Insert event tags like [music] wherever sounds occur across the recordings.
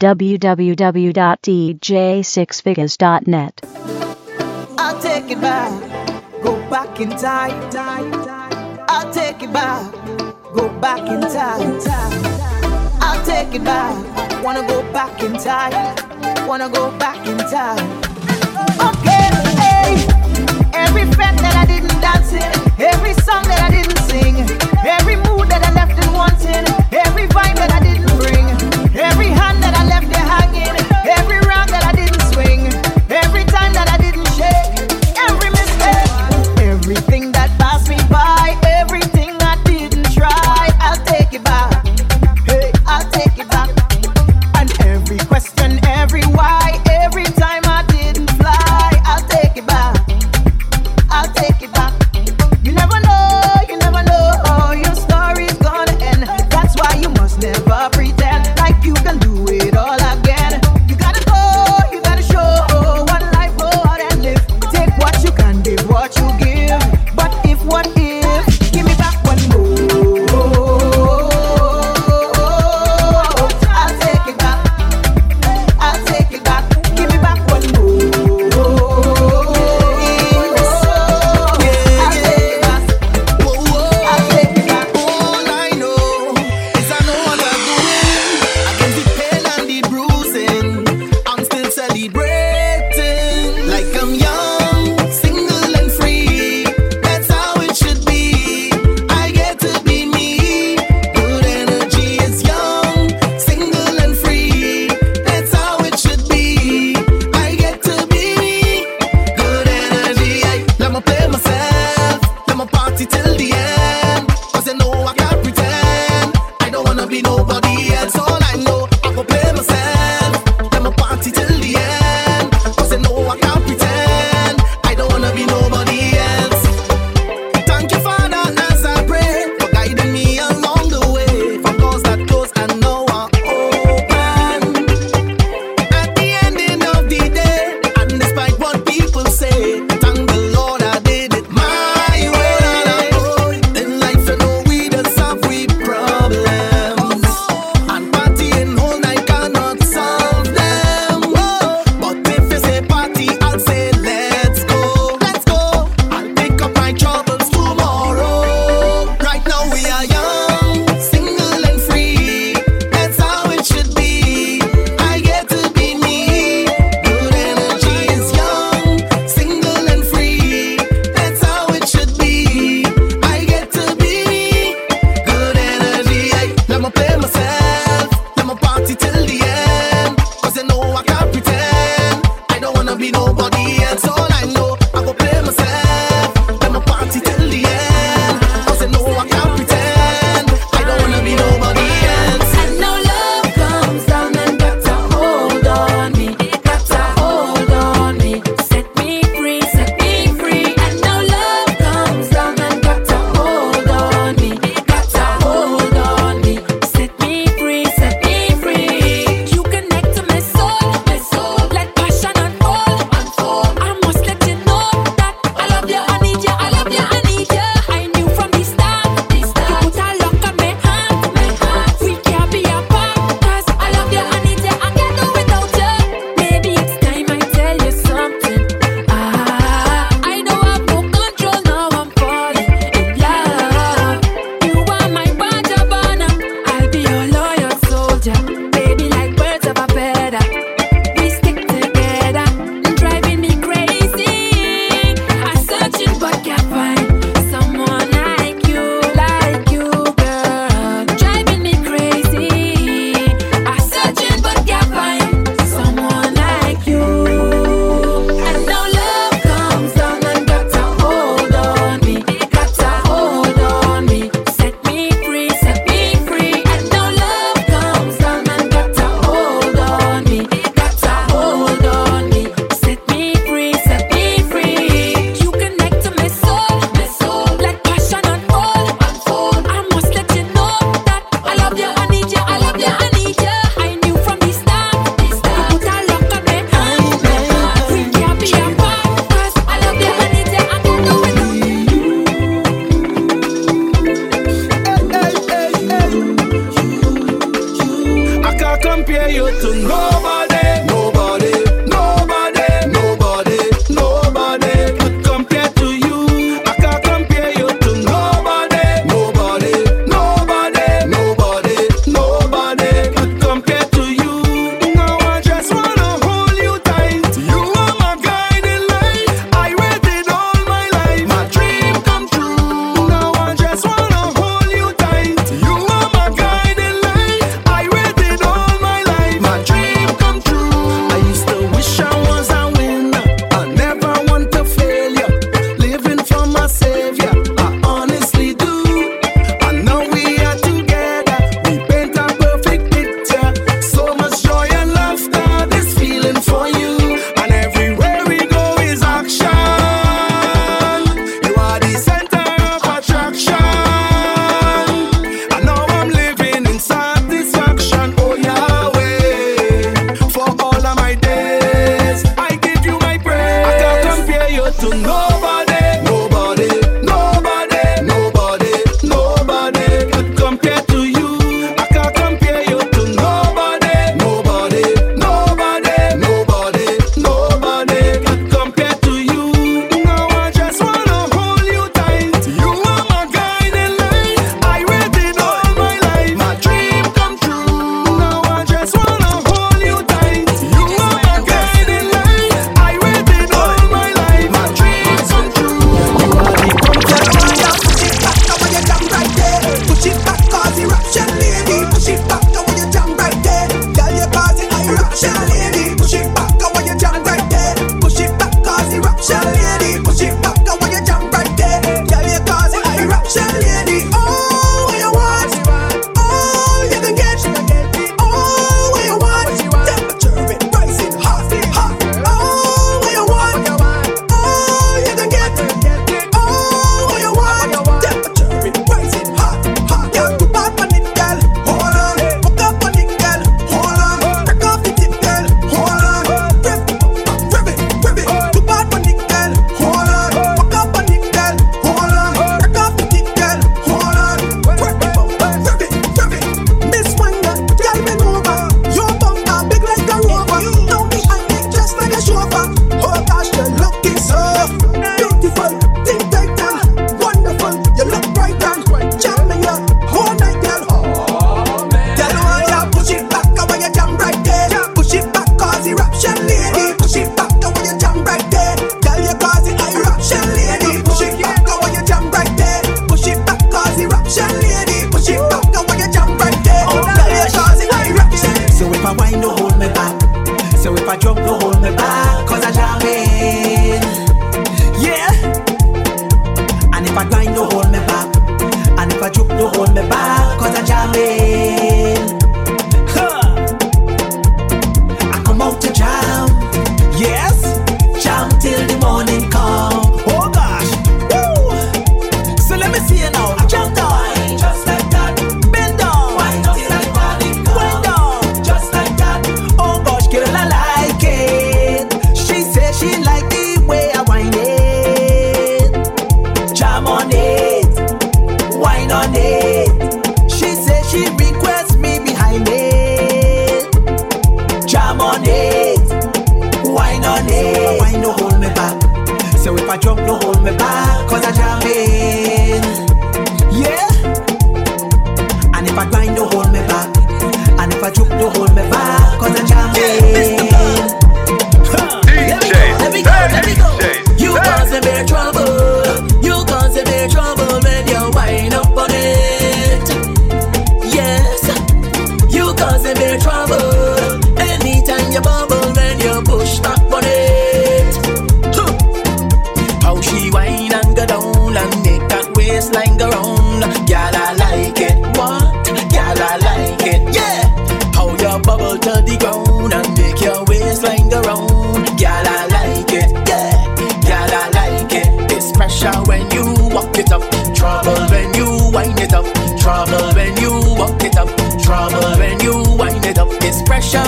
www.dj6figures.net. I'll take it back, go back in time. I'll take it back, go back in time. I'll take it back, wanna go back in time, wanna go back in time. Okay, hey, every that I didn't dance in, every song that I didn't sing, every mood that I left in wanting, every vibe that I didn't bring, every hand that I left there hanging, every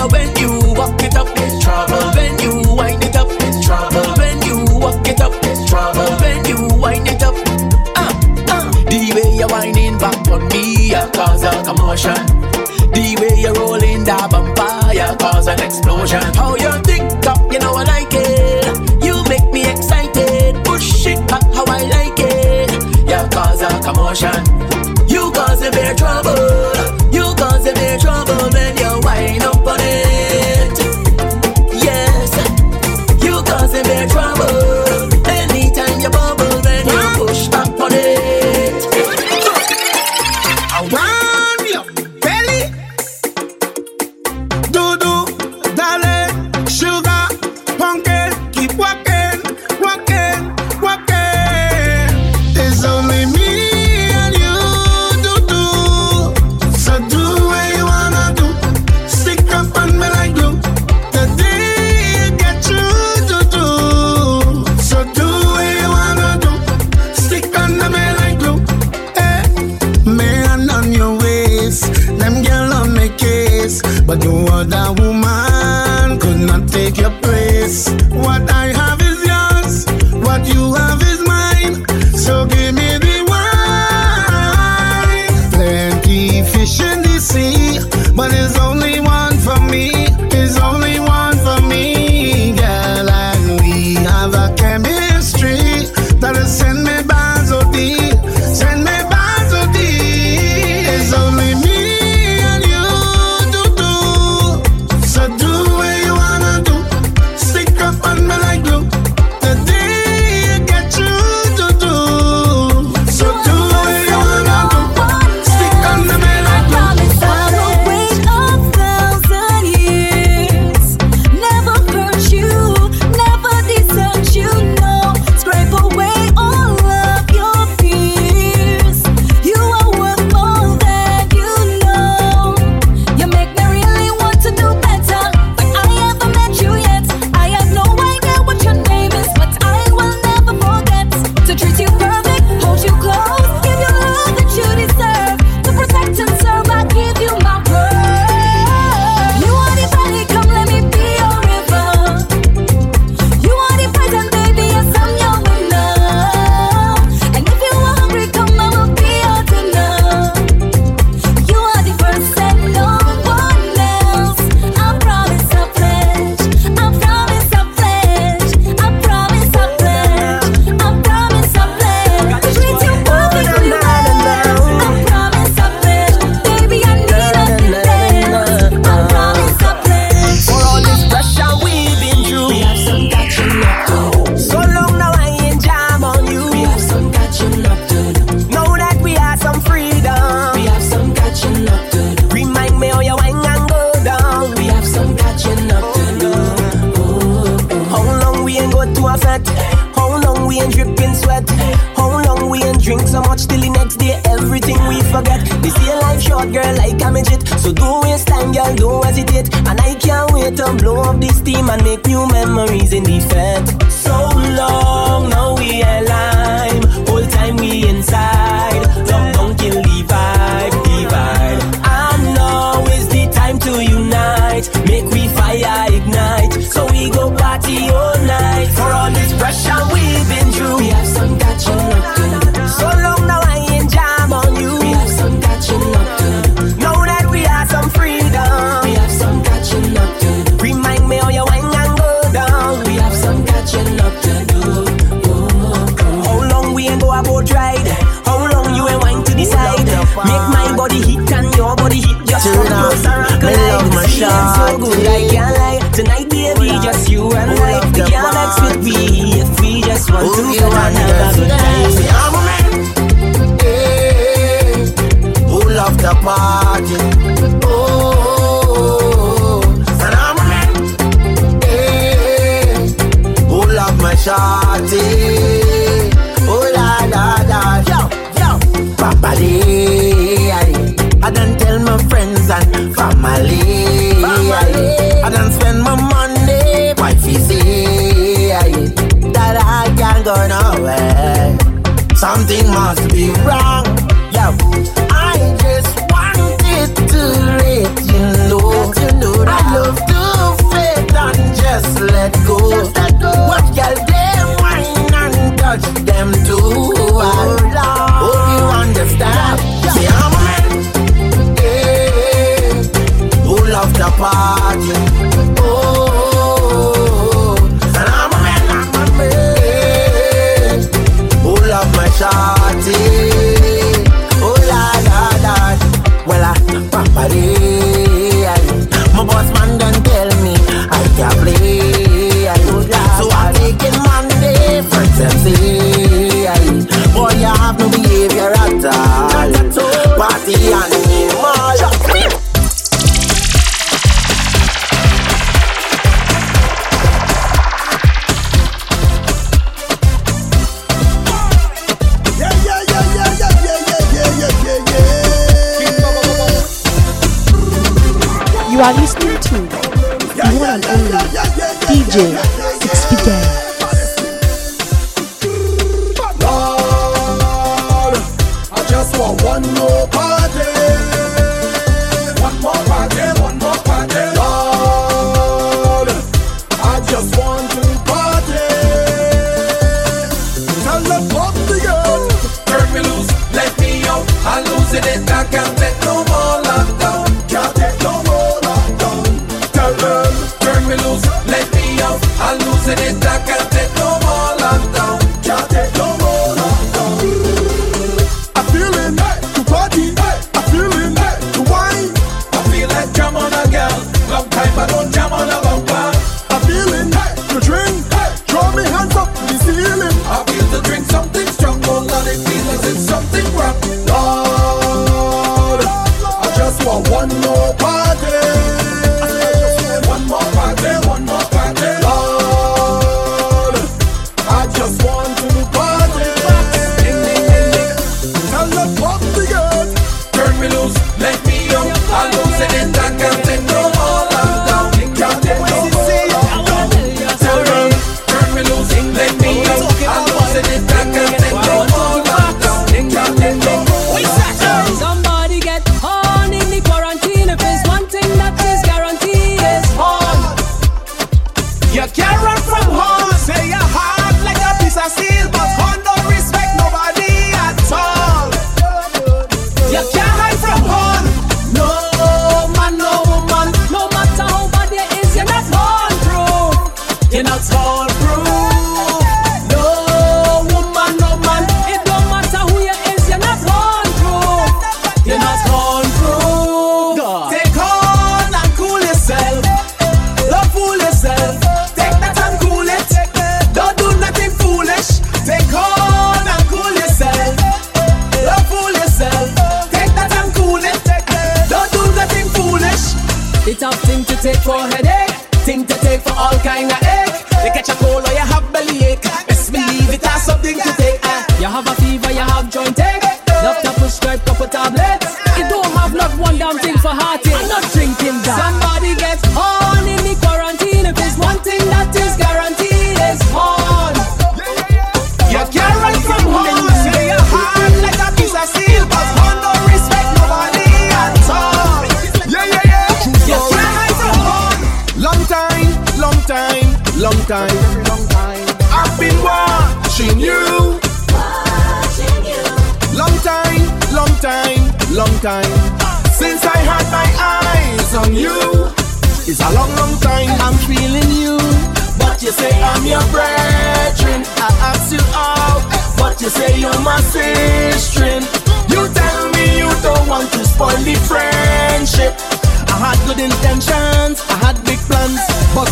cause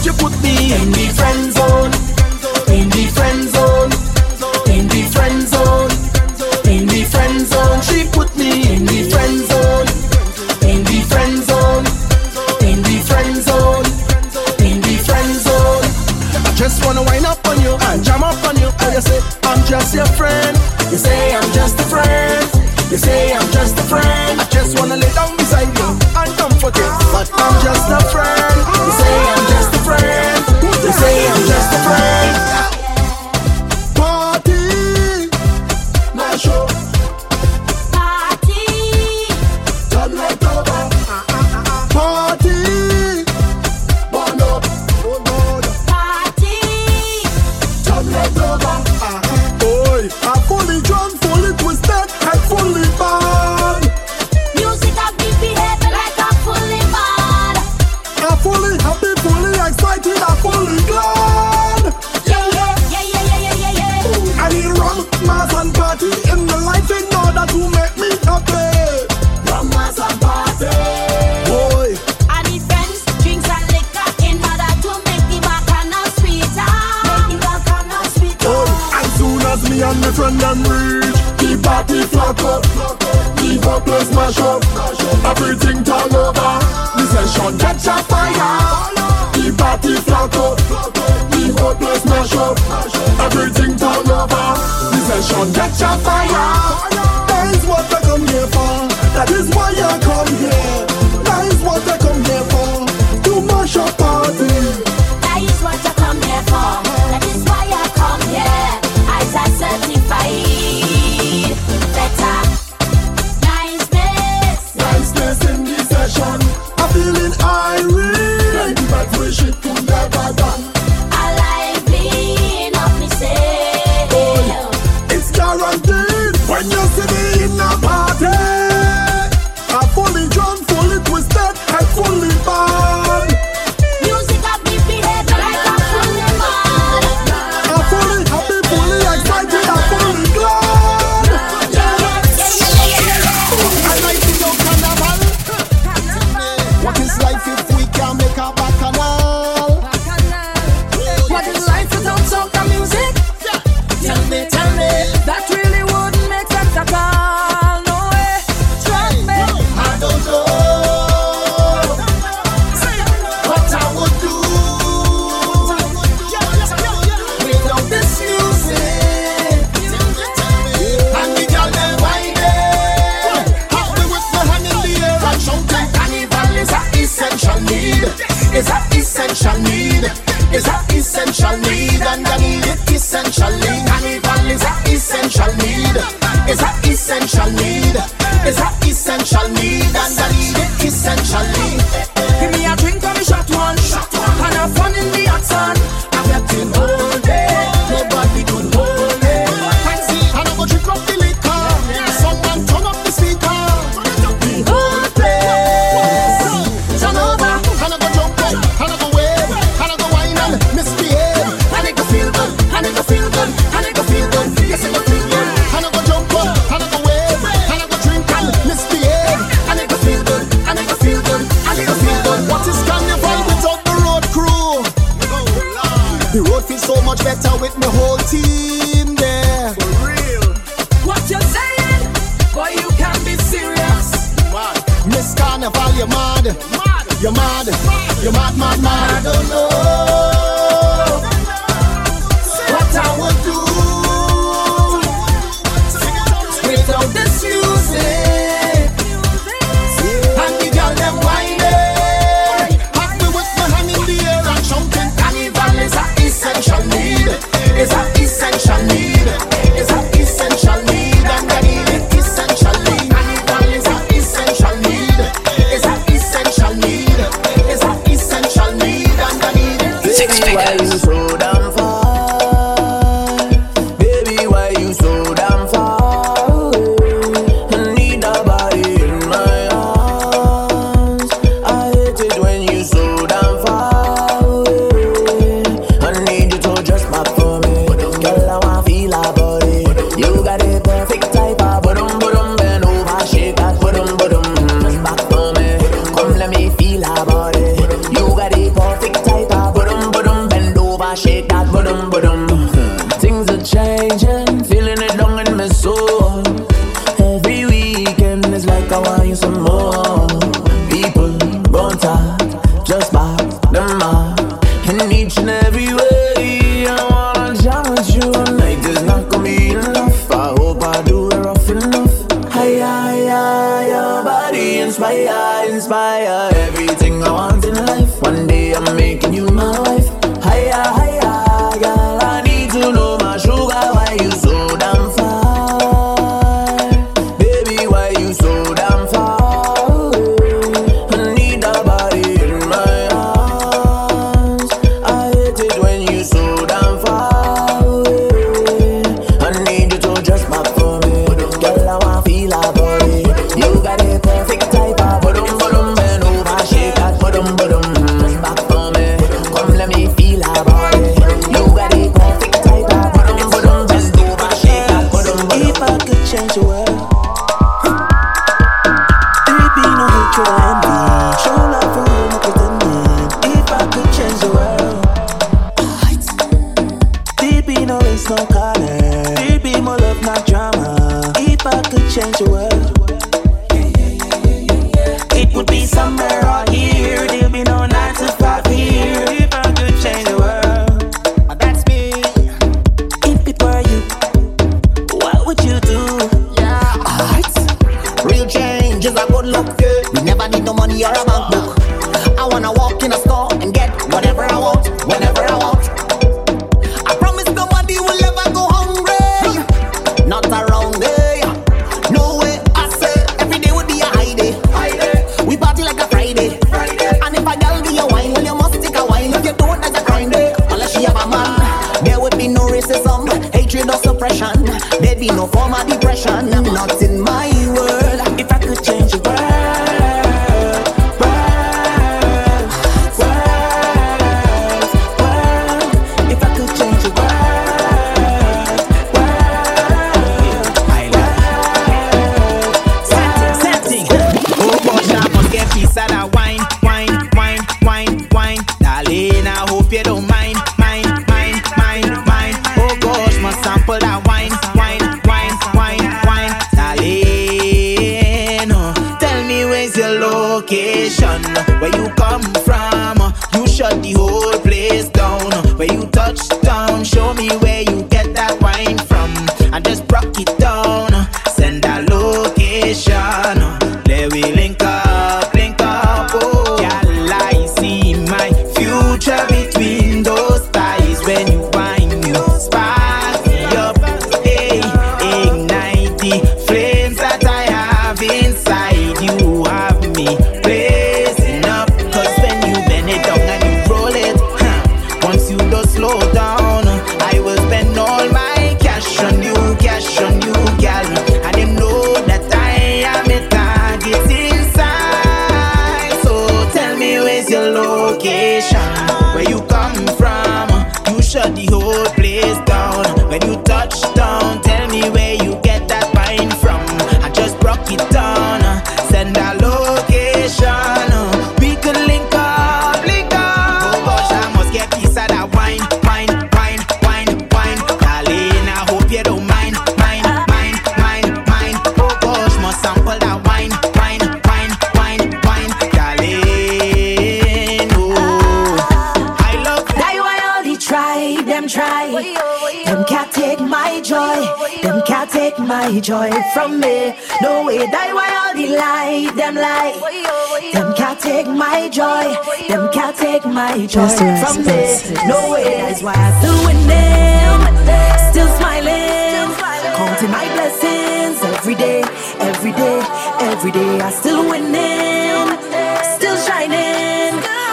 you put me in the friend no color. Baby, my love, not drama. If I could change the world.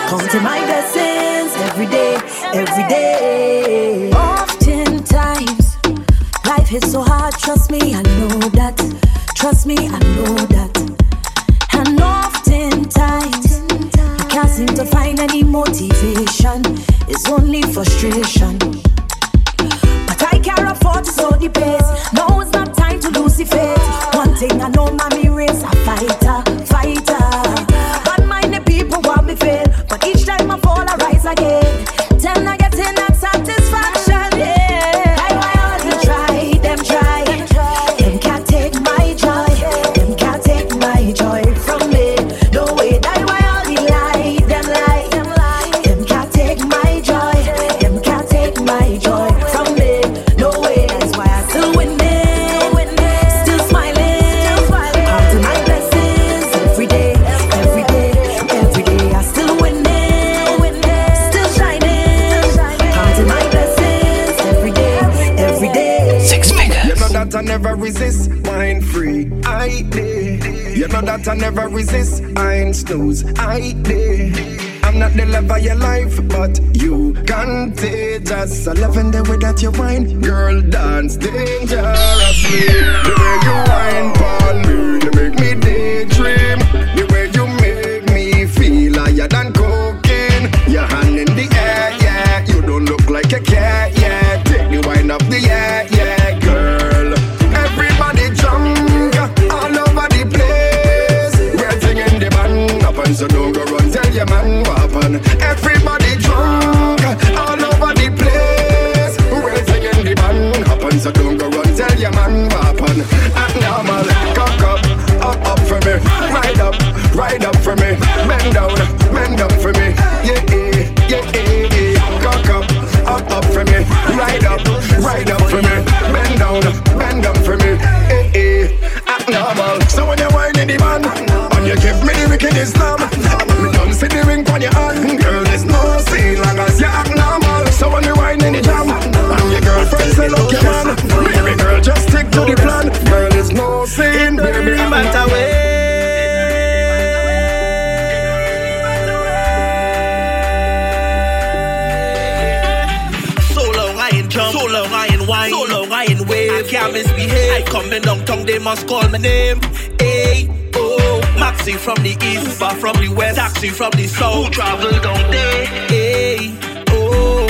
Counting my blessings every day, every day. Oftentimes, life is so hard. Trust me, I know that. Trust me, I know that. And oftentimes, you can't seem to find any motivation. It's only frustration. But I can't afford to slow the pace. Now it's not time to lose the faith. One thing I know, mommy. never resist. I ain't snooze, I did. I'm not the love of your life, but you can't just I love in the way that you whine, girl. Dance dangerously. The way you whine, pon me, you make me. every matter way. So long I ain't wine, so long I ain't wave. I can't misbehave. I come in long tongue, they must call my name. Hey, oh, Maxi from the east, Uber from the west, taxi from the south. Who travel down there? Hey, oh,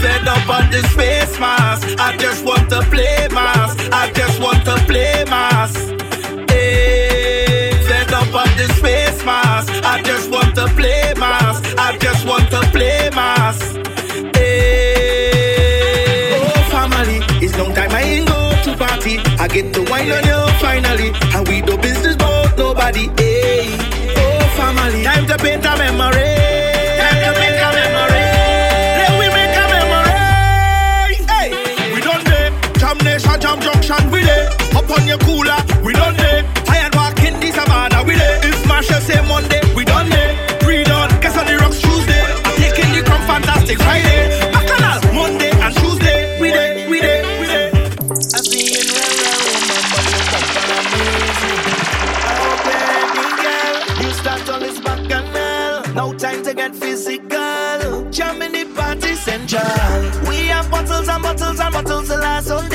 fed up on this face mask. I just want to play mask. I just want to play mask. mass. I just want to play mass. I just want to play mass. Hey. Oh, family, it's long time I ain't go to party. I get to wine on you finally. And we do business, but nobody. Hey. Oh, family, time to paint a memory. Time to a memory. Then we make a memory. Hey. We Nation, Junction, we on your cooler, we. Tired walking this Havana, we there. If Marshall say money. and bottles and bottles the last. on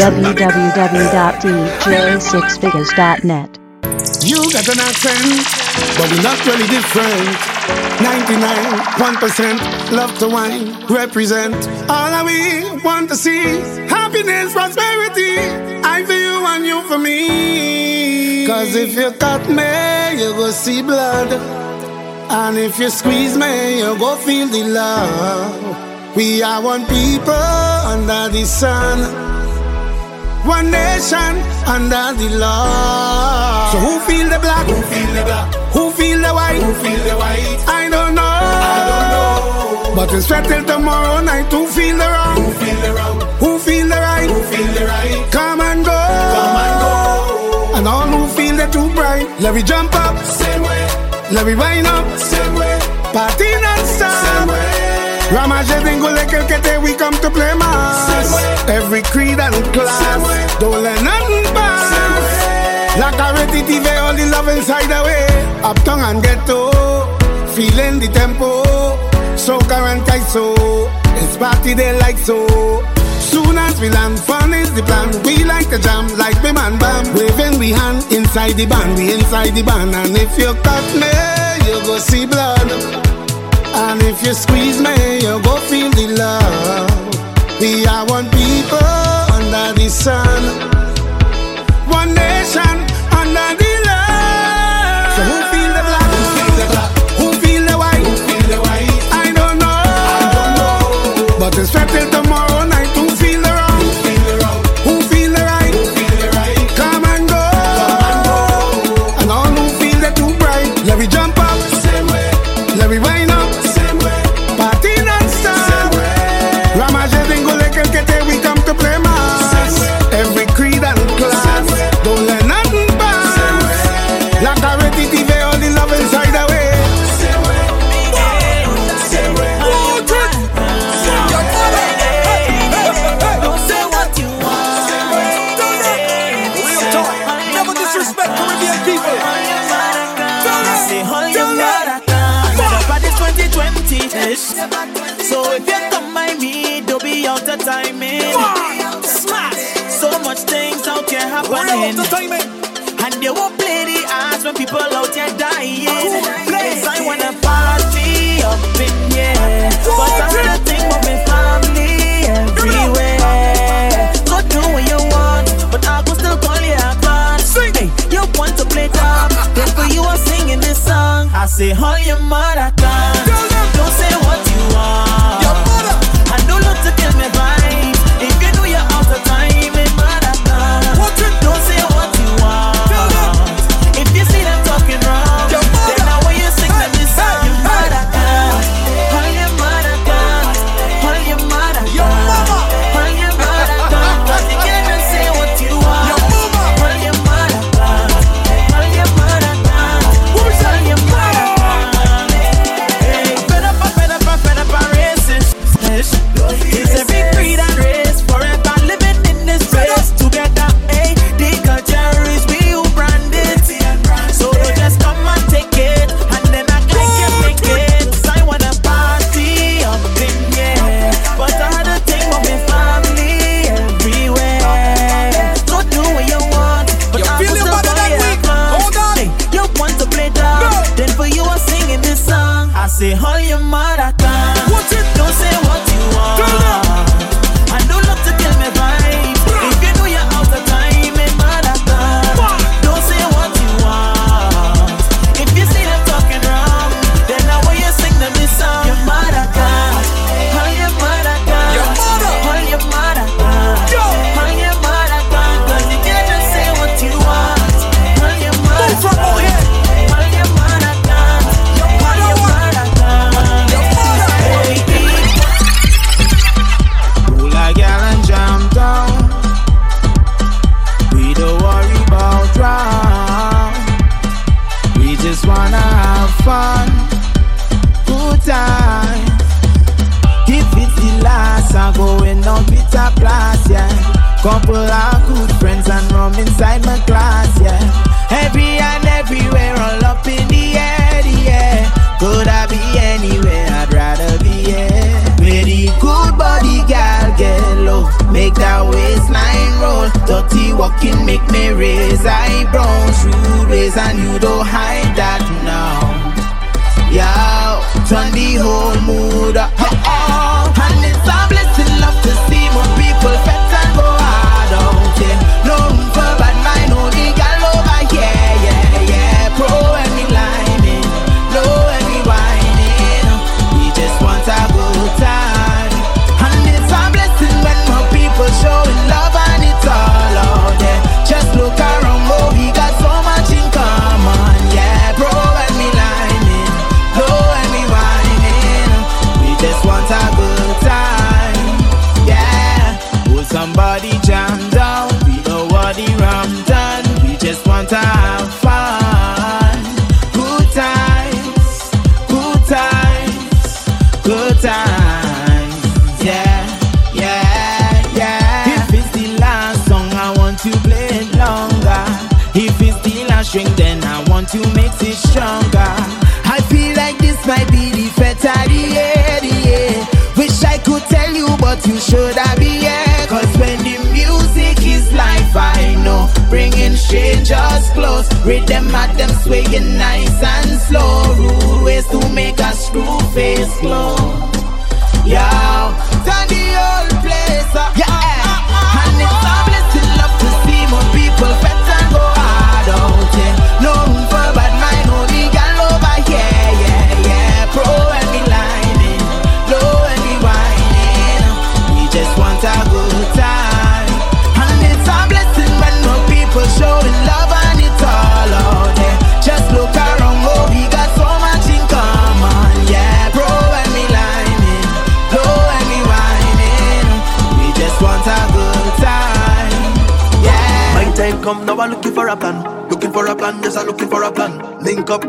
www.dj6figures.net. You got an accent, but we're not really different. 99.1% love to wine, represent all that we want to see. Happiness, prosperity, I for you and you for me. Cause if you cut me, you will see blood. And if you squeeze me, you go feel the love. We are one people under the sun. One nation under the law. So who feel the black? Who feel the black? Who feel the white? Who feel the white? I don't know. I don't know. But it's sweat till tomorrow night. Who feel the wrong? Who feel the wrong? Who feel the right? Who feel the right? Come and go. Come and go. And all who feel the too bright, let me jump up. Same way. Let me wind up. Same way. Party Ramage dingo like te we come to play mass. Every creed and class, don't let nothing pass. Like a repetitive, all the love inside away. Uptown and ghetto, feeling the tempo. So current I so, it's party day like so. Soon as we land, fun is the plan. We like to jam like bam and bam. Waving we hand inside the band, we inside the band. And if you cut me, you go see blood. And if you squeeze me, you go feel the love. We are one people under the sun. they hold you marathon. but body's 2020-ish. So if you come by me, don't be out of timing. Smart. So much things out here happening. And they won't play the ass when people out here dying. Cause I wanna party up in here. But I'm not say, how your mother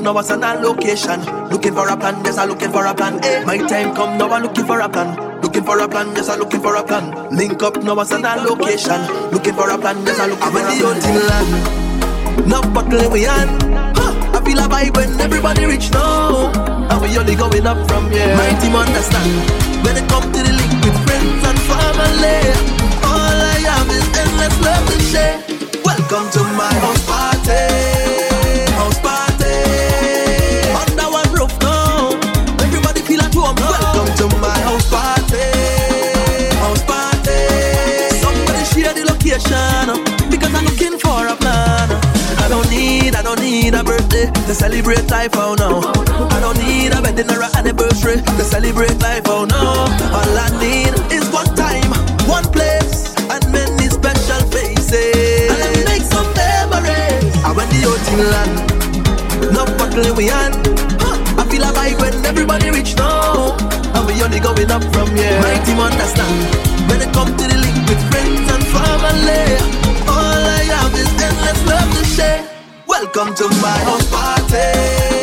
now us on a. Looking for a plan, yes, I'm looking for a plan. Eh. My time come now, I'm looking for a plan. Looking for a plan, yes, I'm looking for a plan. Link up now, us on a. Looking for a plan, yes, I'm looking for a plan. I'm in the hunting eh. land. Now buckling we on. I feel a vibe when everybody reach now. And we only going up from here. My team understand. When it come to the link with friends and family, all I have is endless love to share. Welcome to my house. To celebrate life, oh no. I don't need a wedding or an anniversary. to celebrate life, oh no. All I need is one time, one place, and many special faces. And I make some memories. I went the old land, no buckling we hand. I feel alive when everybody reach now, and we only going up from here. My team understand. come to my house party.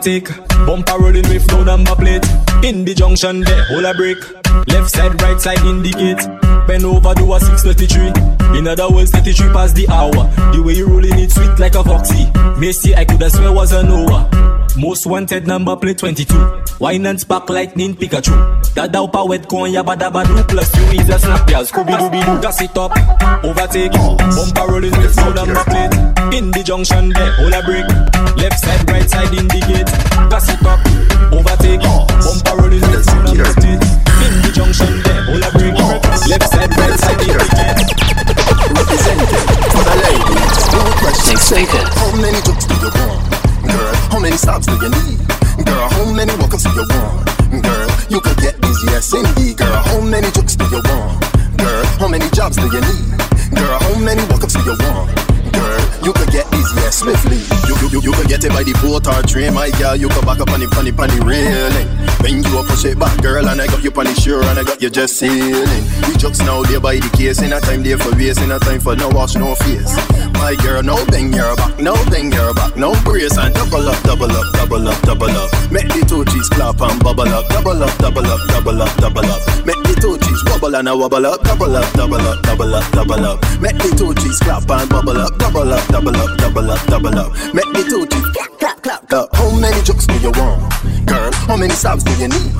Overtake. Bumper rolling with no number plate. In the junction there, all a break. Left side, right side indicate. Bend over, do a 633. In other words, 33 past the hour. The way you rolling it sweet like a foxy. Macy, I coulda swear was a Noah. Most wanted number plate 22. Wine and spark lightning Pikachu. That daupa wet corn yabba badu plus you is a snap ya Scooby Dooby Doo. Gas it up, overtake. Bumper rolling with no number plate. In the junction there, hold a break. Left side, right side indicate. Gas it up, overtake. Oh. Bumper rolling with no number plate. In the junction there, hold a break. Oh. Left side, right side indicate. Representing for the ladies. No question. How many jokes do you want? Girl, how many stops do you need? Girl, how many welcomes do you want? Girl, you could get this, yes indeed. Girl, how many jokes do you want? Girl, how many jobs do you need? Girl, how many welcomes do you want? Girl, you could get this, yes swiftly. You, you, you, you could get it by the boat or train, my girl. You could back up on the, on the, on railing. When you up push it back, girl, and I got you on the shore and I got you just sailing. The jokes now there by the case, in a time there for race, in a time for no wash, no face. My girl, no bang your back, no bang your back, no brace and double up, double up, double up, double up. Make the two cheese clap and bubble up, double up, double up, double up, double up. Make the two cheese wobble and a wobble up, double up, double up, double up, double up. Make the two cheese clap and bubble up, double up, double up, double up, double up. Make the two cheese clap, clap, clap, clap. How many jokes do you want, girl? How many stabs do you need,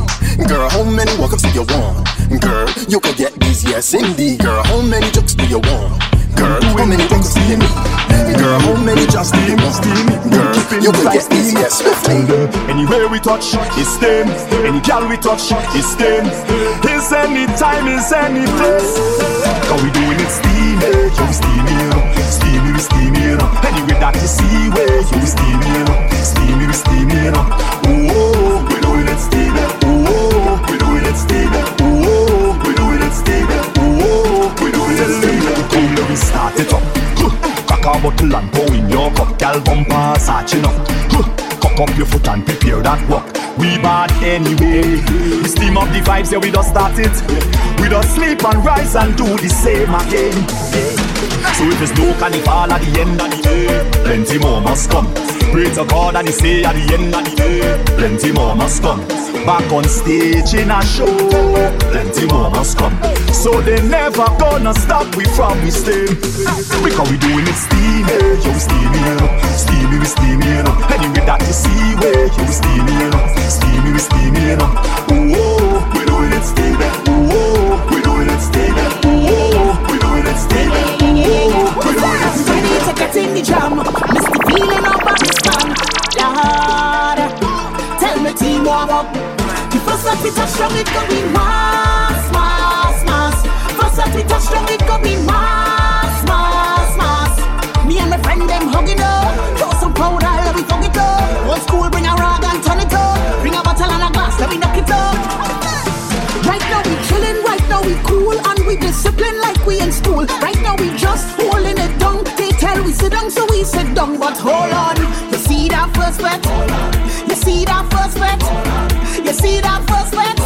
girl? How many walk-ups do you want, girl? You could get these, yes indeed, girl. How many jokes do you want? Girl, how many jokes do you need? Girl, how many jobs do you want? Girl, you can get these, yes, swiftly. Anywhere we touch, it's them. Any gal we touch, it's them. It's any time, it's any place. Cause we doing it steamy, you. Steamy, we you know. Anyway, that you see we you know. Steamy, we steamy, you know. Oh, we doing it steamy. Oh, we doing it steamy. Oh, we doing it steamy. Oh, we doing it steamy. Cool, me start it up. Crack a bottle and pour in your cup, gal bumper, satching up. Cock up your foot and prepare that walk. We bad anyway. We steam up the vibes, yeah, we just start it. We just sleep and rise and do the same again. So if there's no carnival at the end of the day, plenty more must come. Pray to God and he say at the end of the day, plenty more must come. Back on stage in a show, plenty more must come. So they never gonna stop we from we stay. Because we doing it steamy, yo, steamy. Steamy, we steamy, you know. Anyway, that you see where yo, steamy. Steamy, we steamy, you know. Oh, we doing it steamy. Oh, get in the jam. Miss the feeling of a respond. Lord, tell me team warm up. The first that we touch down, it go be mass, mass, mass. First that we touch down, it go be mass, mass, mass. Me and my friend them hugging up. Throw some powder, let me fuck it up. Old school, bring a rag and turn it up. Bring a bottle and a glass, let me knock it up. Right now we chillin', right now we cool and we discipline like we in school. Right now we just holding down, so we sit down. But hold on, you see that first bet? You see that first bet? You see that first bet?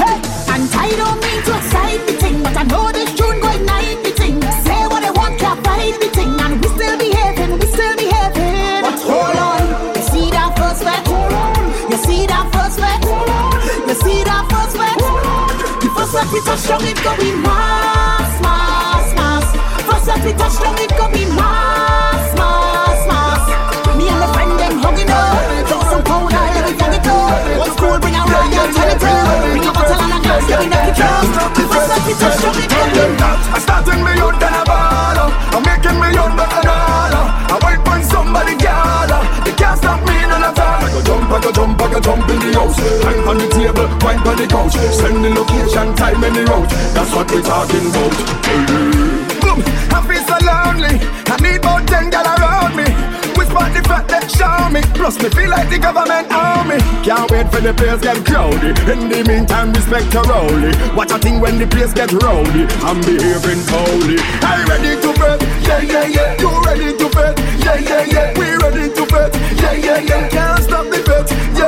Hey, and I don't mean to excite the thing, but I know this June going night the thing. Say what they want, can't fight the thing, and we still behaving, we still behaving. But hold on, you see that first bet? You see that first bet? You see that first bet? The first that we touch down, it go be mass, mass, mass. First that we touch down, it go be mass, mass, can't tell it never tell on a can't it all. Me first up it and show me tell them that. I starting me out than a baller. I'm making me out than a dollar. I wait for somebody, girl. They can't stop me none at. I go jump, I go jump, I go jump in the house. Wine on the table, wine on the couch. Send the location, time and the route. That's what we talking about. Boom, I feel so lonely. I need more ten girl around me despite the fat that show me. Plus, me feel like the government army. Can't wait for the place get crowded. In the meantime, respect to Rowley. Watch a thing when the place get rowdy. I'm behaving holy. I ready to bet? Yeah, yeah, yeah. You ready to bet? Yeah, yeah, yeah. We ready to bet? Yeah, yeah, yeah. Can't stop the bet. Yeah.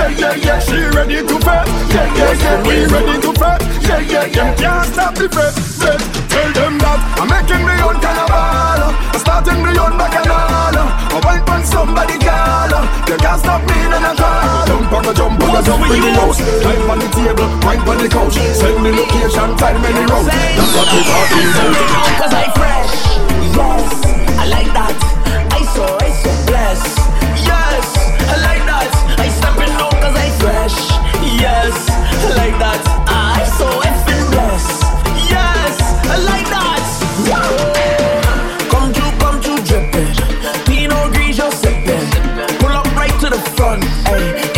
Yeah, yeah, yeah, she ready to fed. Yeah, yeah, yeah, we ready to fed. Yeah, yeah, yeah, can't stop the fed. fed. Tell them that I'm making the own carnival. I'm starting the own bacchanal. I want on somebody, girl. They can't stop me, none at all. Jump on the jump on the jump in the house. Climb on the table, climb on the couch. Send me location, time any road. That's what we're talking about. Cause I fresh. Yes, I like that. I so, I so blessed. Yes, I like that. [laughs] like that. I'm so effing blessed. Yes, like that. Come come Pull up right to the front.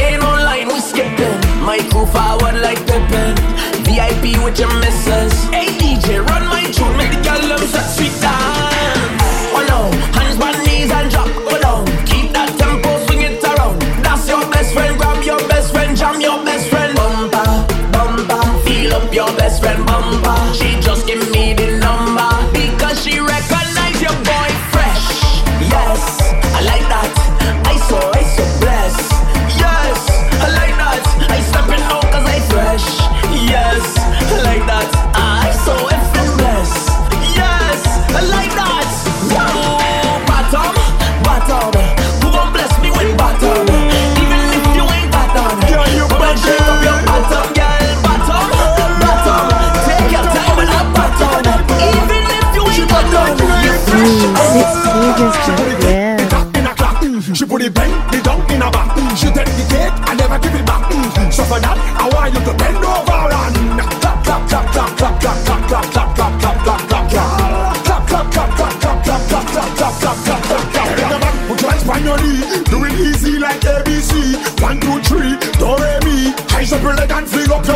Ain't no line, we forward like VIP with your missus.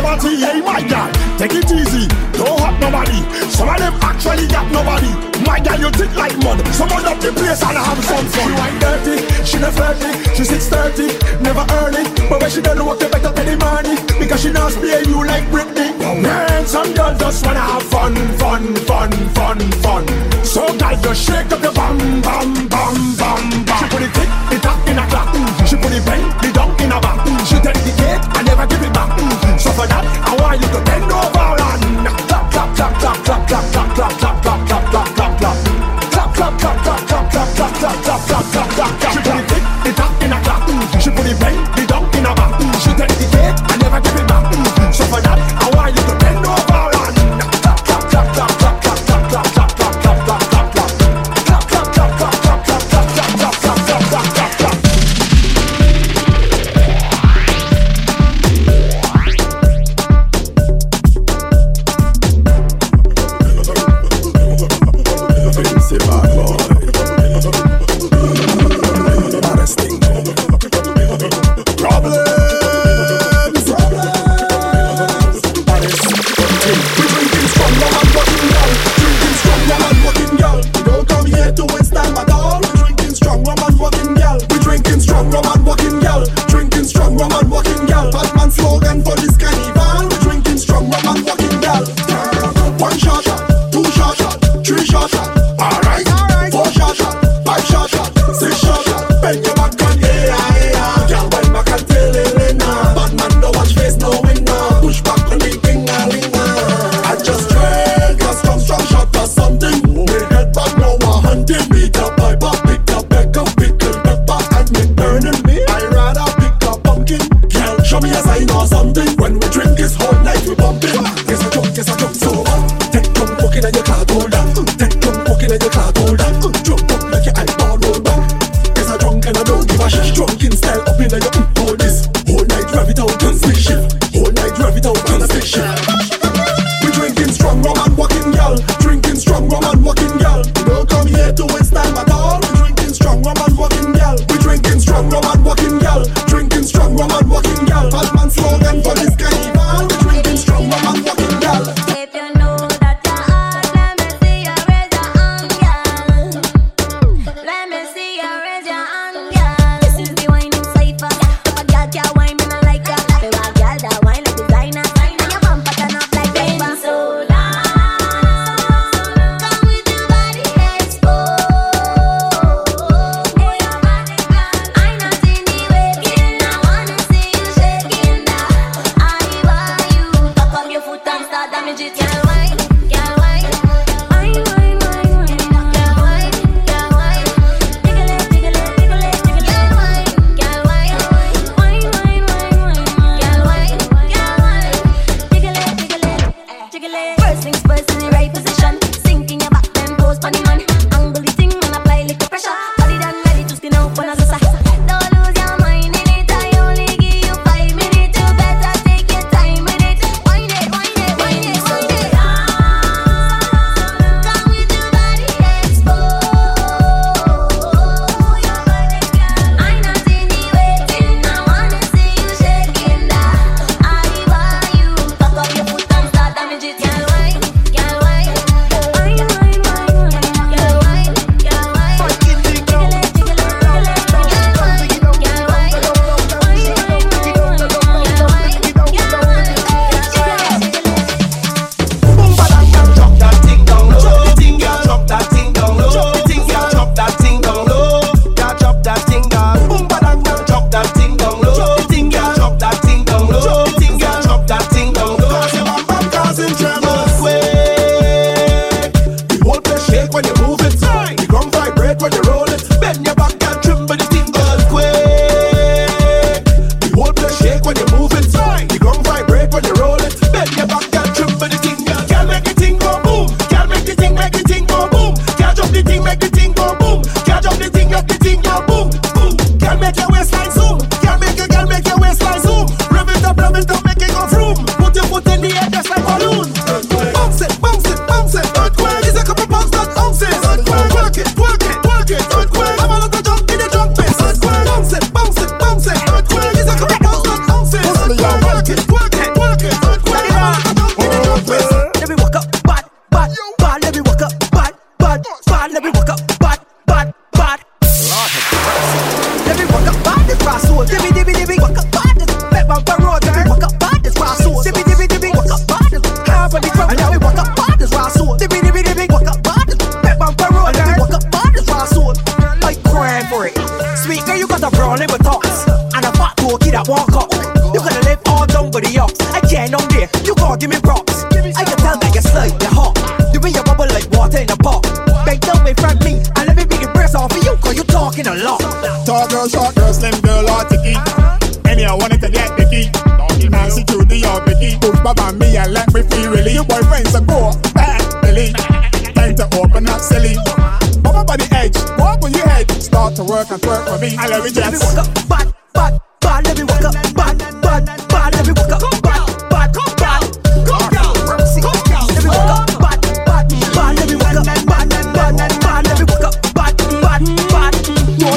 Hey, my God, take it easy. Don't hurt nobody. Some of them actually got nobody. My God, you think like mud. Someone up the place and have some fun. She ain't dirty, she not flirty, she sits dirty, never early. But when she done work, you better pay the money because she not spare you like Britney. Man, some girls just wanna have fun, fun, fun, fun, fun. So, girl, just shake up your bum, bum, bum, bum, bum. She put it thick, it up in a clock. She put it bang, it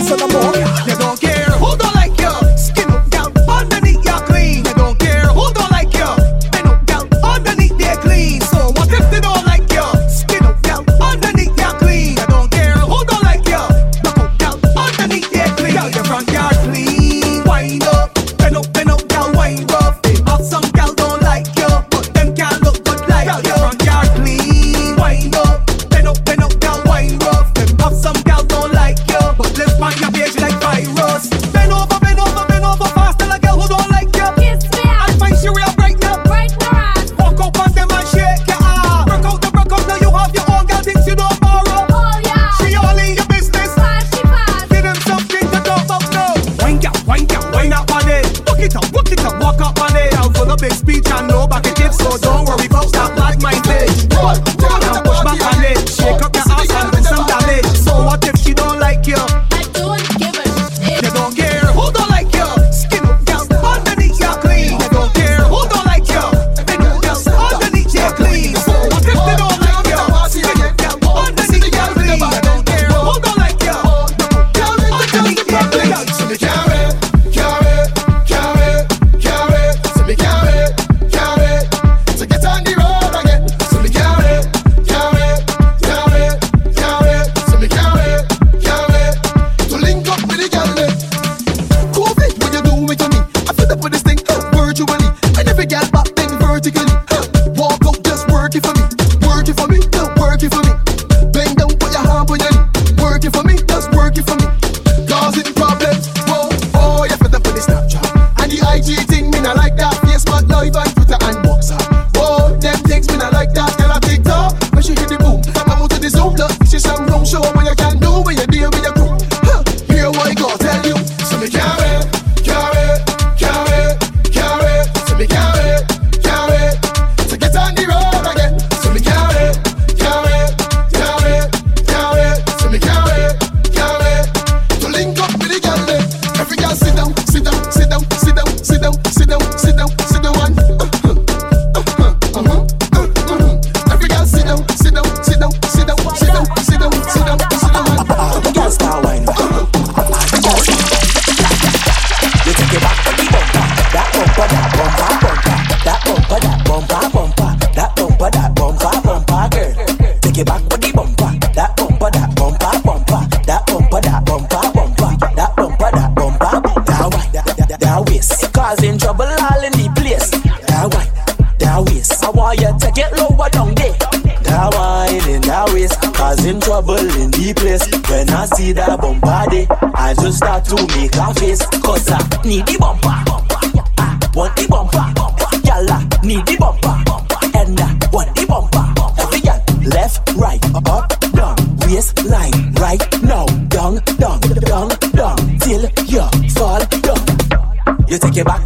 Don't say no right now. dung, dung, dung, dung till you fall down. You take it back.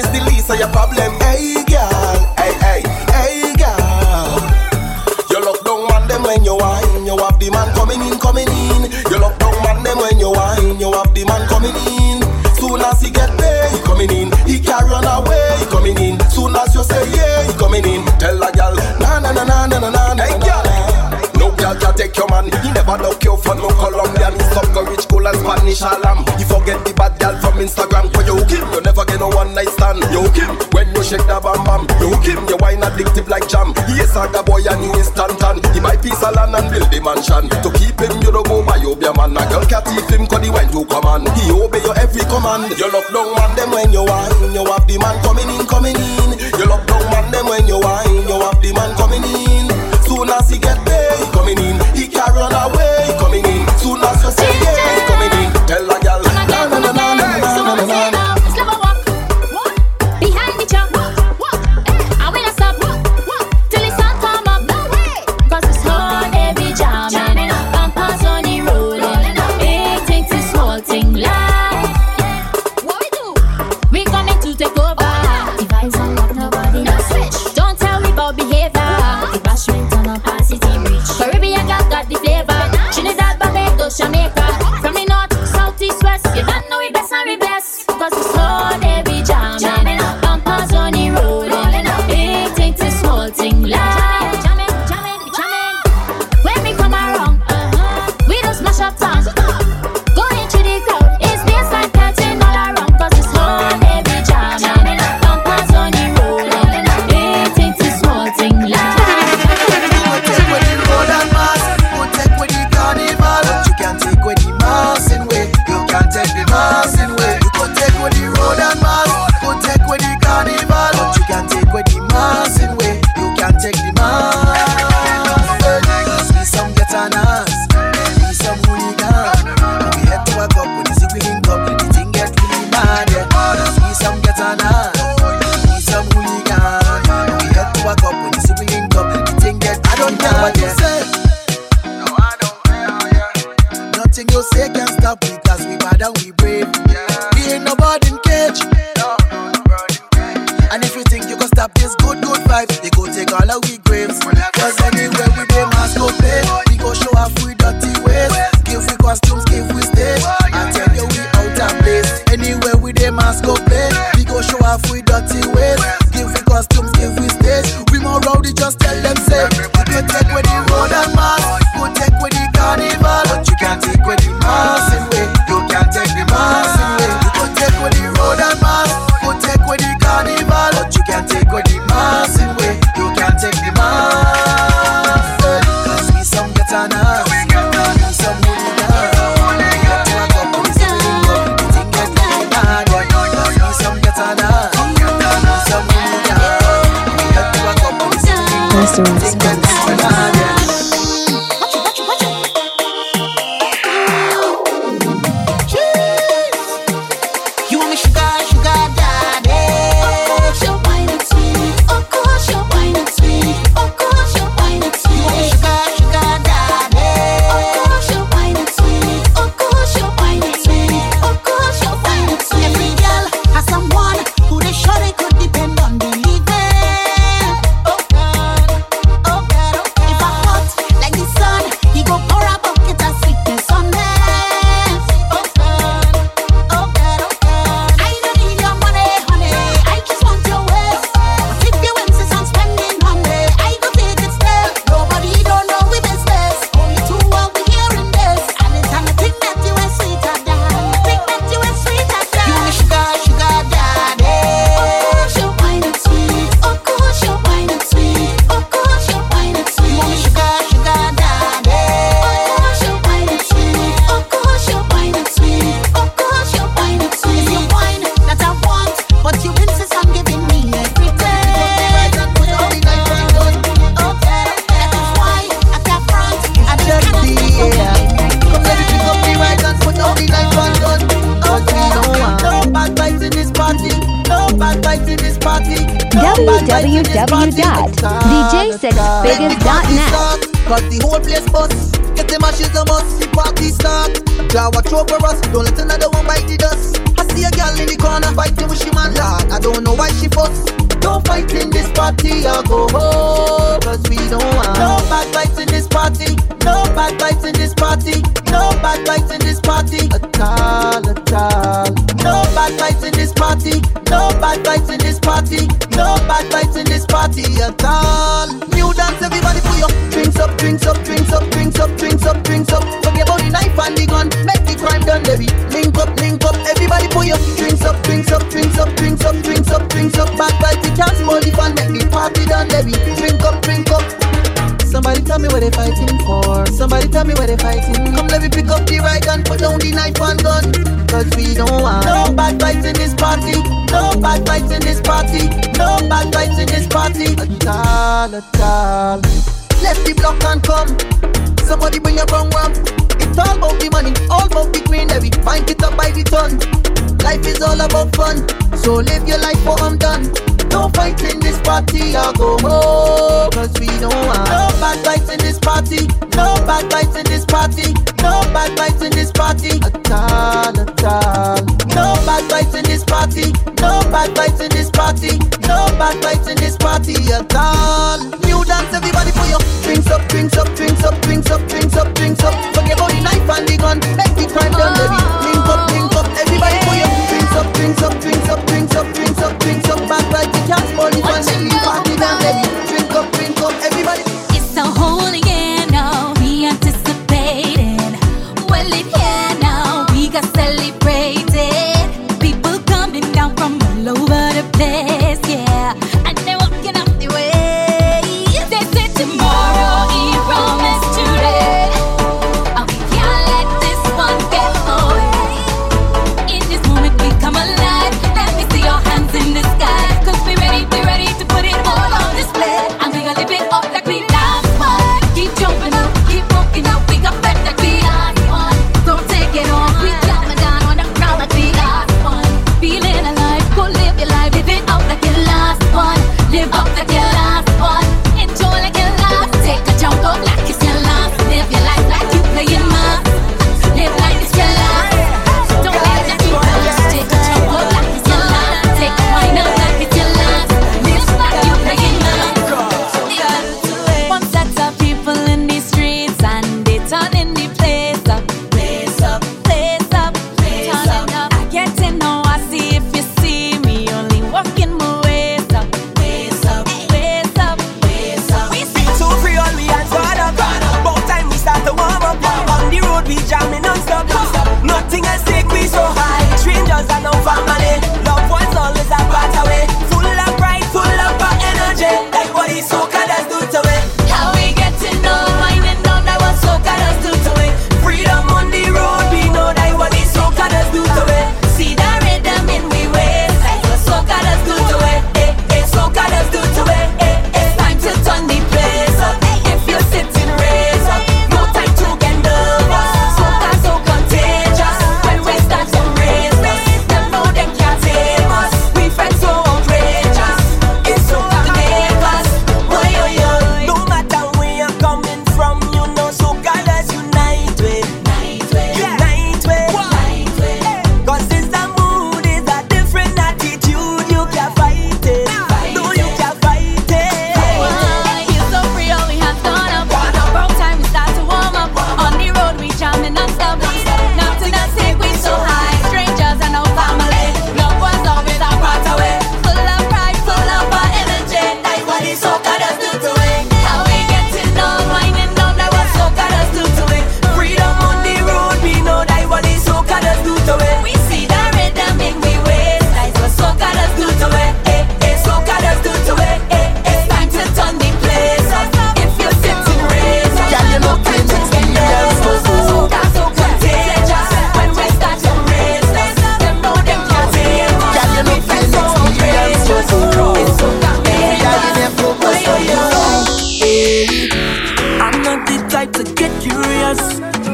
is the least of your problem. Hey, girl, hey, hey, hey, girl. You look down man, them when you whine. You have the man coming in, coming in. You look down man, them when you whine. You have the man coming in. Soon as he get there, he coming in. He can't run away, he coming in. Soon as you say yeah, he coming in. Tell a girl, na na na na na na na. Hey, girl. No girl can take your man. He never look your for no Colombian. He suck rich, girl and Spanish alarm. He forget the bad girl from Instagram. For one night stand. Yo, Kim, when you shake the bam bam, yo, Kim, you wine addictive like jam. Yes, I got boy and you instantan. He buy piece of land and build the mansion. To keep him, you don't go by your man. A girl can't keep him, cause he went to command. He obey your every command. You lock down man, them when you wine. You have the man coming in, coming in. You lock down man, them when you wine.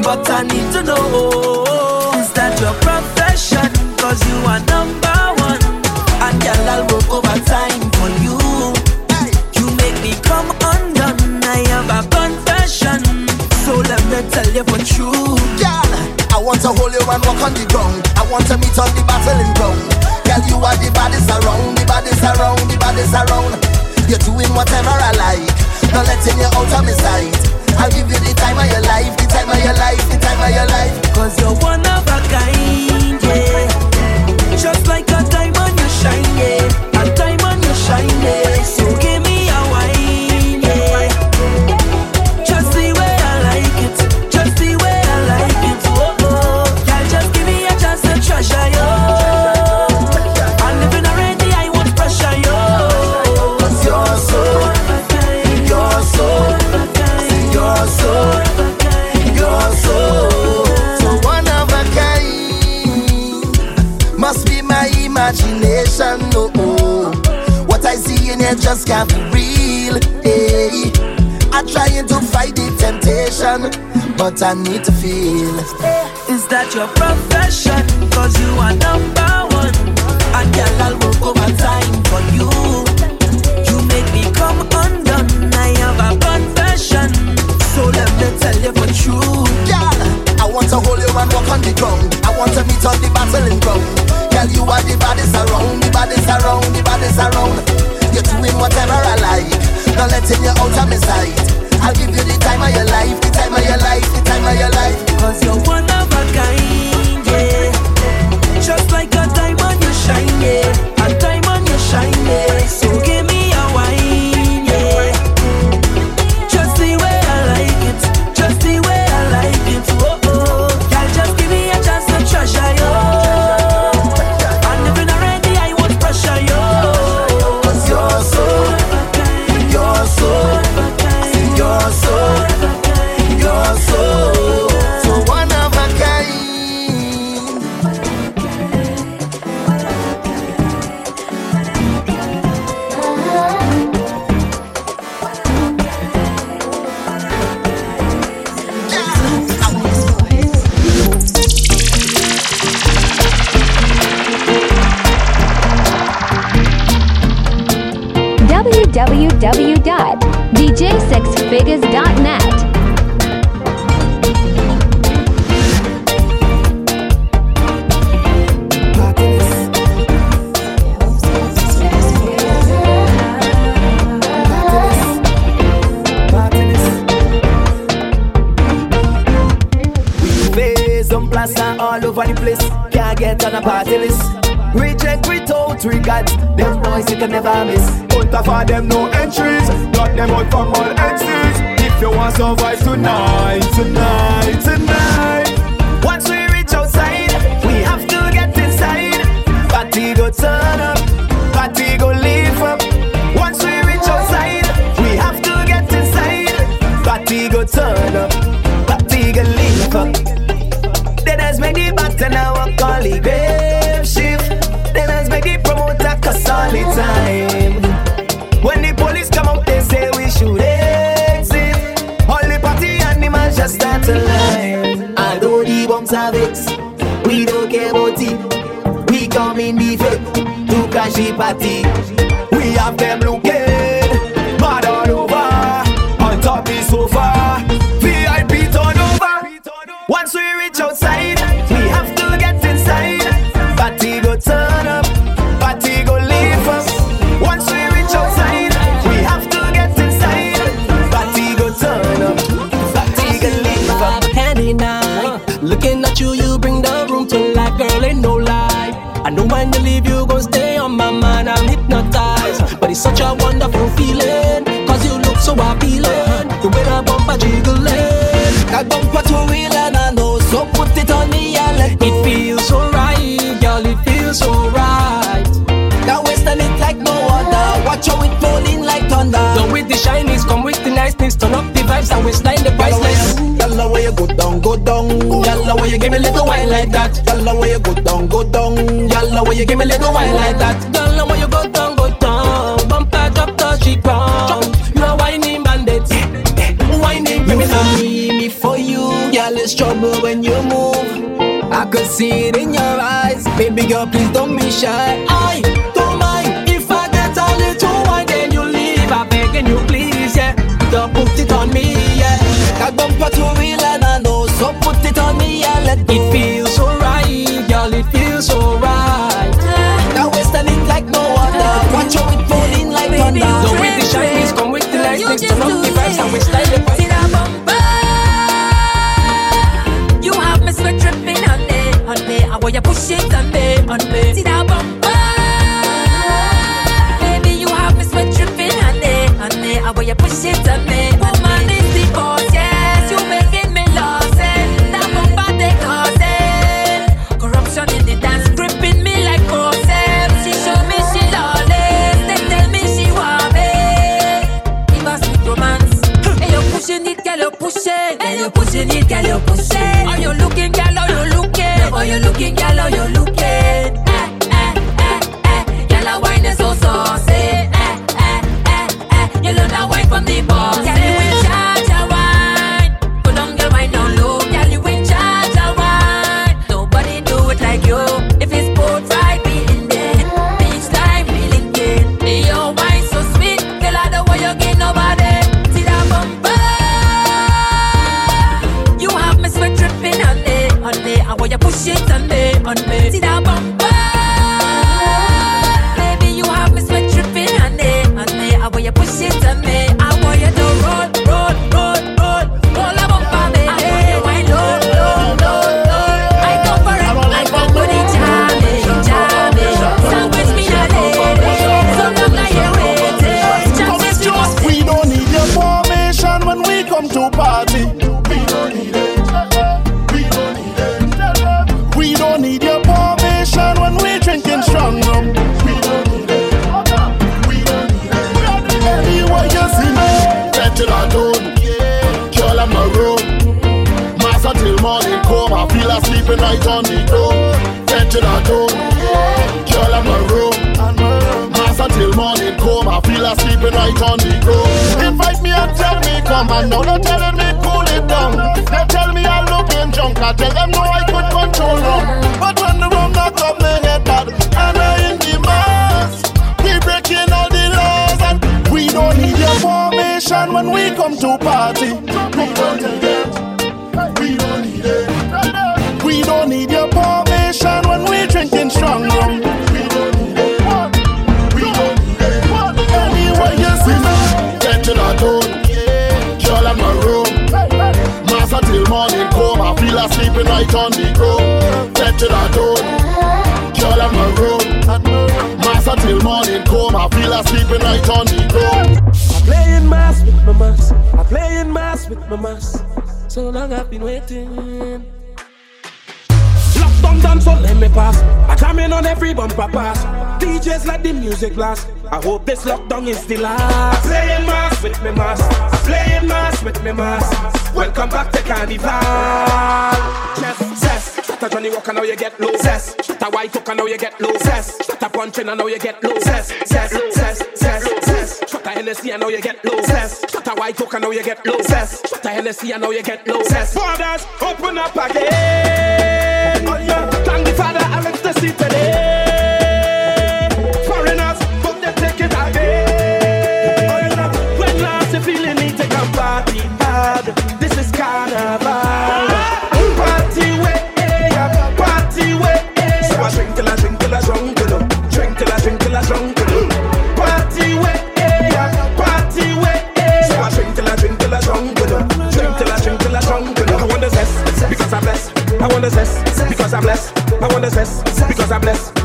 But I need to know Is that your profession? Cause you are number one And girl, I'll work overtime for you. You make me come undone I have a confession. So let me tell you for true. Girl, I want to hold you and walk on the ground. I want to meet on the battling ground. Girl, you are the baddest around The baddest around, the baddest around. You're doing whatever I like. Not letting you out of my sight. I'll give you the time of your life Cause you're one can't be real. Hey, I'm trying to fight the temptation, but I need to feel. Eh, is that your profession? Cause you are number one. And girl, I'll work overtime for you. You make me come undone. I have a confession. So let me tell you for true. Girl, I want to hold you and walk on the ground. I want to meet on the battling ground. Girl, you are the baddest around, the baddest around, the baddest around. You're doing whatever I like, not letting you out of my sight. I'll give you the time of your life, the time of your life, the time of your life. Cause you're one of a kind, yeah. Just like a diamond, you shine, yeah. www.dj6figures.net. Face on plaza all over the place. Can't get on a party list. Reject without regard. Them boys you can never miss. Of all them no entries, got them out from all exits. If you want survive tonight, tonight, tonight. Once we reach outside, we have to get inside. Party go turn up, party go live up. Once we reach outside, we have to get inside. Party go turn up, party go live up. Then as the back now walk all time. When the police come out, they say we should exit. All the party animals just start to line. Although the bombs have it, we don't care about it. We come in the faith to crash the party. We have them looking down. Yalla where you give me little wine like that. Yalla where you go down, go down. Yalla where you give me little wine like that. Yalla where you go down, go down. Bumper drop, touch the ground. You are whining bandits, whining criminal. me, me for you. Girl, it's trouble when you move. I could see it in your eyes. Baby girl, please don't be shy. I don't mind if I get a little wine, then you leave. I begging you, please, yeah. Don't put it on me, yeah. That bumper too real the music blast. I hope this lockdown is the last. I'm playing mass with me mass. I'm playing mass with me mass. Welcome back to Carnival. Chess, cess. Shut a Johnnie Walker, now you get low. Cess. Shut a White Walker, now you get low. Cess. Shut a Puncheon, now you get low. Cess, cess, cess, cess, cess. Shut a Hennessy, I know you get low. Cess. Shut a White Walker, now you get low. Cess. Shut a Hennessy, I know you get low. Cess. Borders, open up again.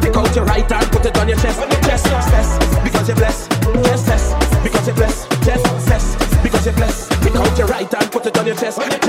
Take out your right hand, put it on your chest. Chest, zest because you're blessed. Chest, zest because you're blessed. Chest, zest because you're blessed. Take out your right hand, put it on your chest.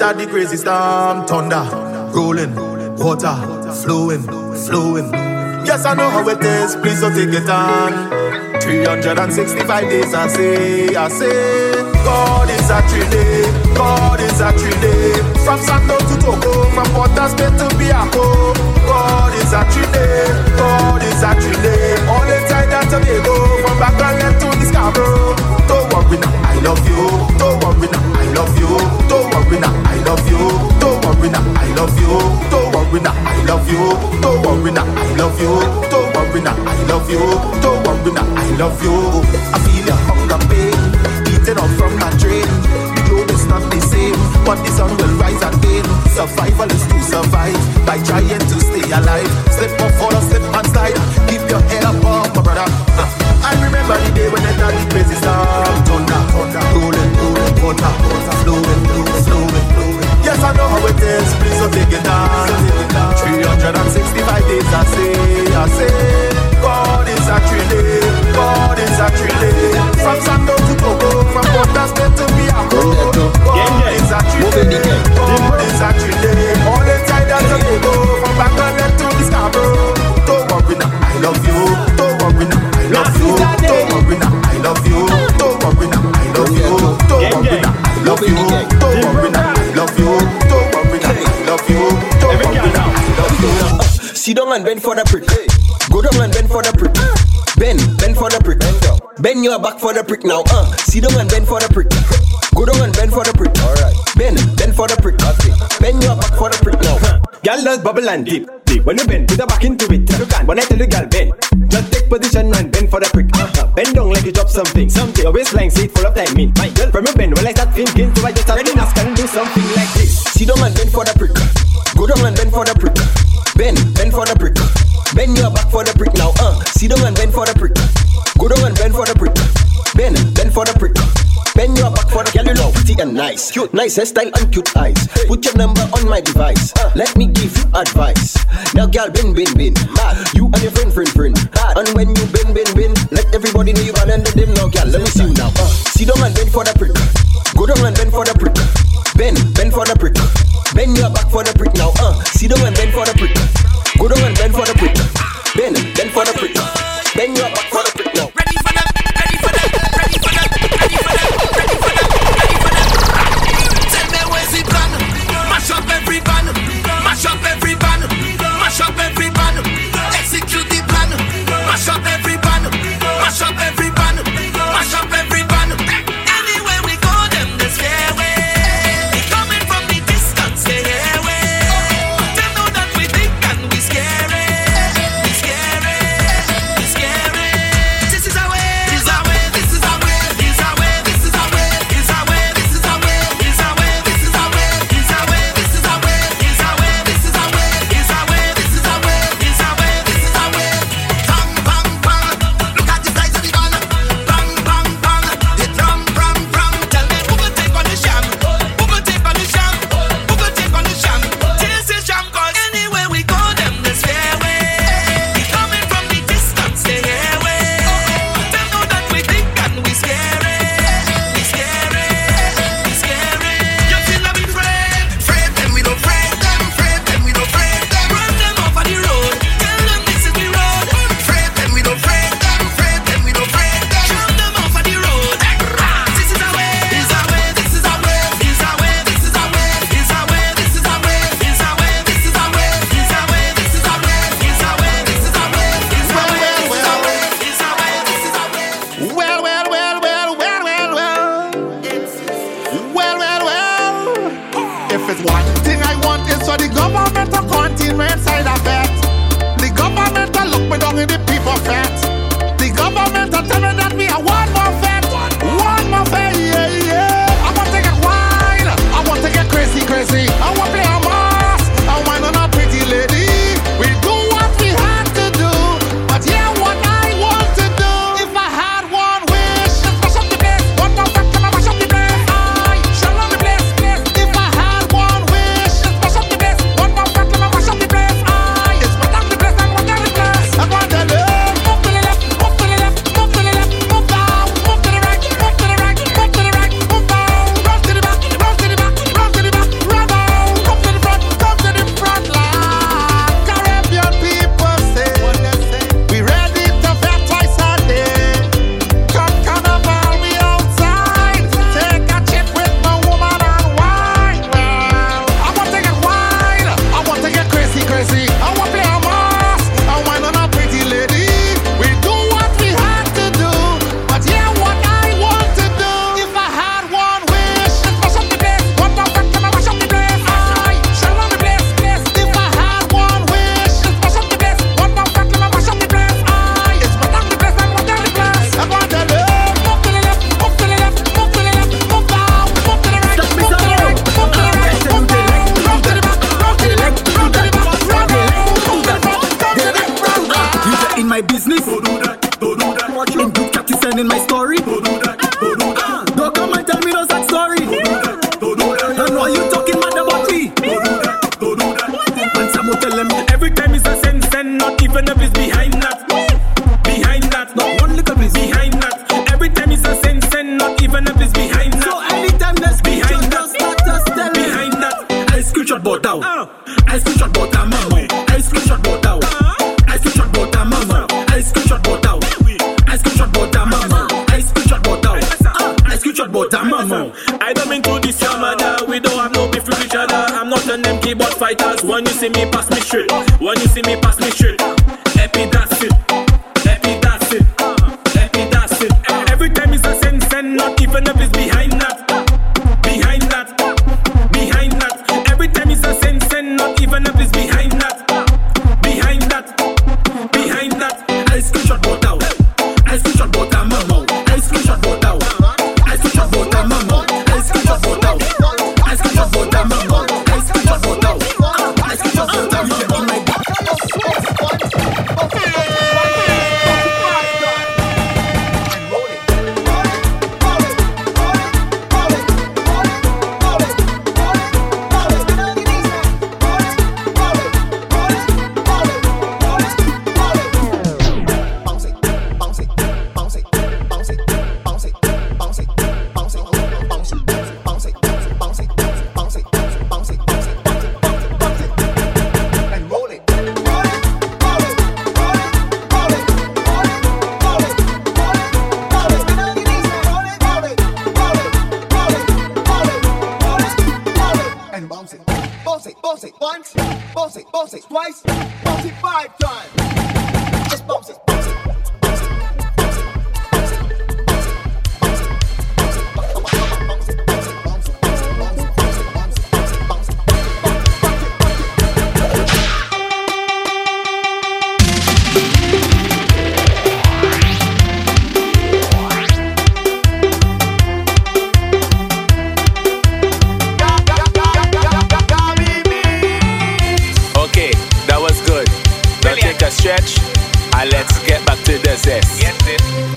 When the crazy storm, thunder, rolling, water, flowing, flowing. Yes, I know how it is. Please don't take it on. 365 days, I say, I say. God is a actually, God is a actually. From Santo to Toco, from Port Spain to Biako. God is a actually, God is a actually. All time that Tobago, from Bacalhau to Scarborough. Don't worry now, I love you. Don't worry now, I love you. Don't worry now, I love you. Don't worry now, I love you. Don't worry now, I love you. Don't worry now, I love you. I feel your hunger pain, eating up from my dream. The globe is not the same, but the sun will rise again. Survival is to survive by trying to stay alive. Slip or fall or slip and slide. Keep your head up, oh, my brother. Uh, I so take it on. 365 days, I say, I say, God is actually, God is actually. From Sando to Toco, from Porta State to Biako, God is actually, God is actually. All inside and Tobago, from Bangladesh to Discover. Sit down and bend for the prick. Go down and bend for the prick. Bend, bend for the prick. Bend, down. bend your back for the prick now. Uh, sit down and bend for the prick. Go down and bend for the prick. Alright. Bend, bend for the prick. Okay. Bend your back for the prick now. Girl, does bubble and dip. dip. When you bend, put your back into it. Tell you can. When I tell you, girl, bend. Just take position and bend for the prick. Uh-huh. Bend down like you drop something. Something. Your waistline seat full of timing. My girl, from your bend, when I start thinking, so I just start ready now. Can do something like this. Sit down and bend for the prick. Go down and bend for the prick for the prick. Bend your back for the prick now, uh. Sit down and bend for the prick. Go down and bend for the prick. Bend, bend for the prick. Bend your back for the pretty and nice. Cute, nice hairstyle and cute eyes. Put your number on my device. Uh. Let me give you advice. Now, girl, bin, bin, bin. You and your friend, friend, friend. And when you bin, bin, bin, let everybody know you run under them. Now, girl, let me see you now. Uh. See down and bend for the prick. Go down and bend for the prick. Bend, bend for the prick. Bend your back for the prick now. Uh, sit down and bend for the prick. Go down and bend for the prick. Bend, bend for the prick. Bend your back.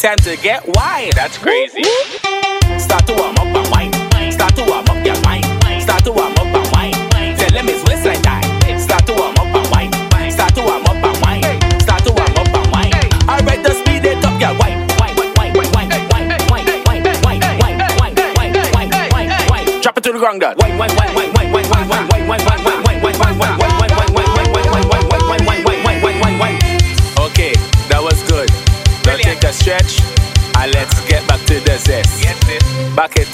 time to get wild. That's crazy.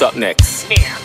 up next. Yeah.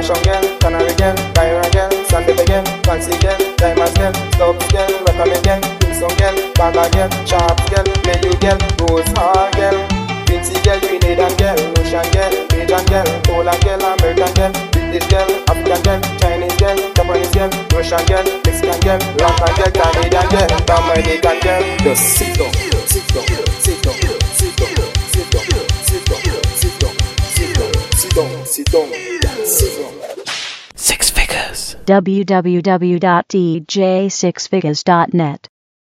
Mash again, canal again, Cairo again, Sunday again, Fancy again, Diamonds again, Stop again, Rockam again, Crimson again, Bag again, Sharp again, Menu again, Rose again, Vincy girl, Trinidad girl, Russian girl, Belgian girl, Poland girl, American girl, British girl, African girl, Chinese girl, Japanese girl, Russian girl, Mexican girl, Lankan girl, Canadian girl, Dominican girl, The city. www.dj6figures.net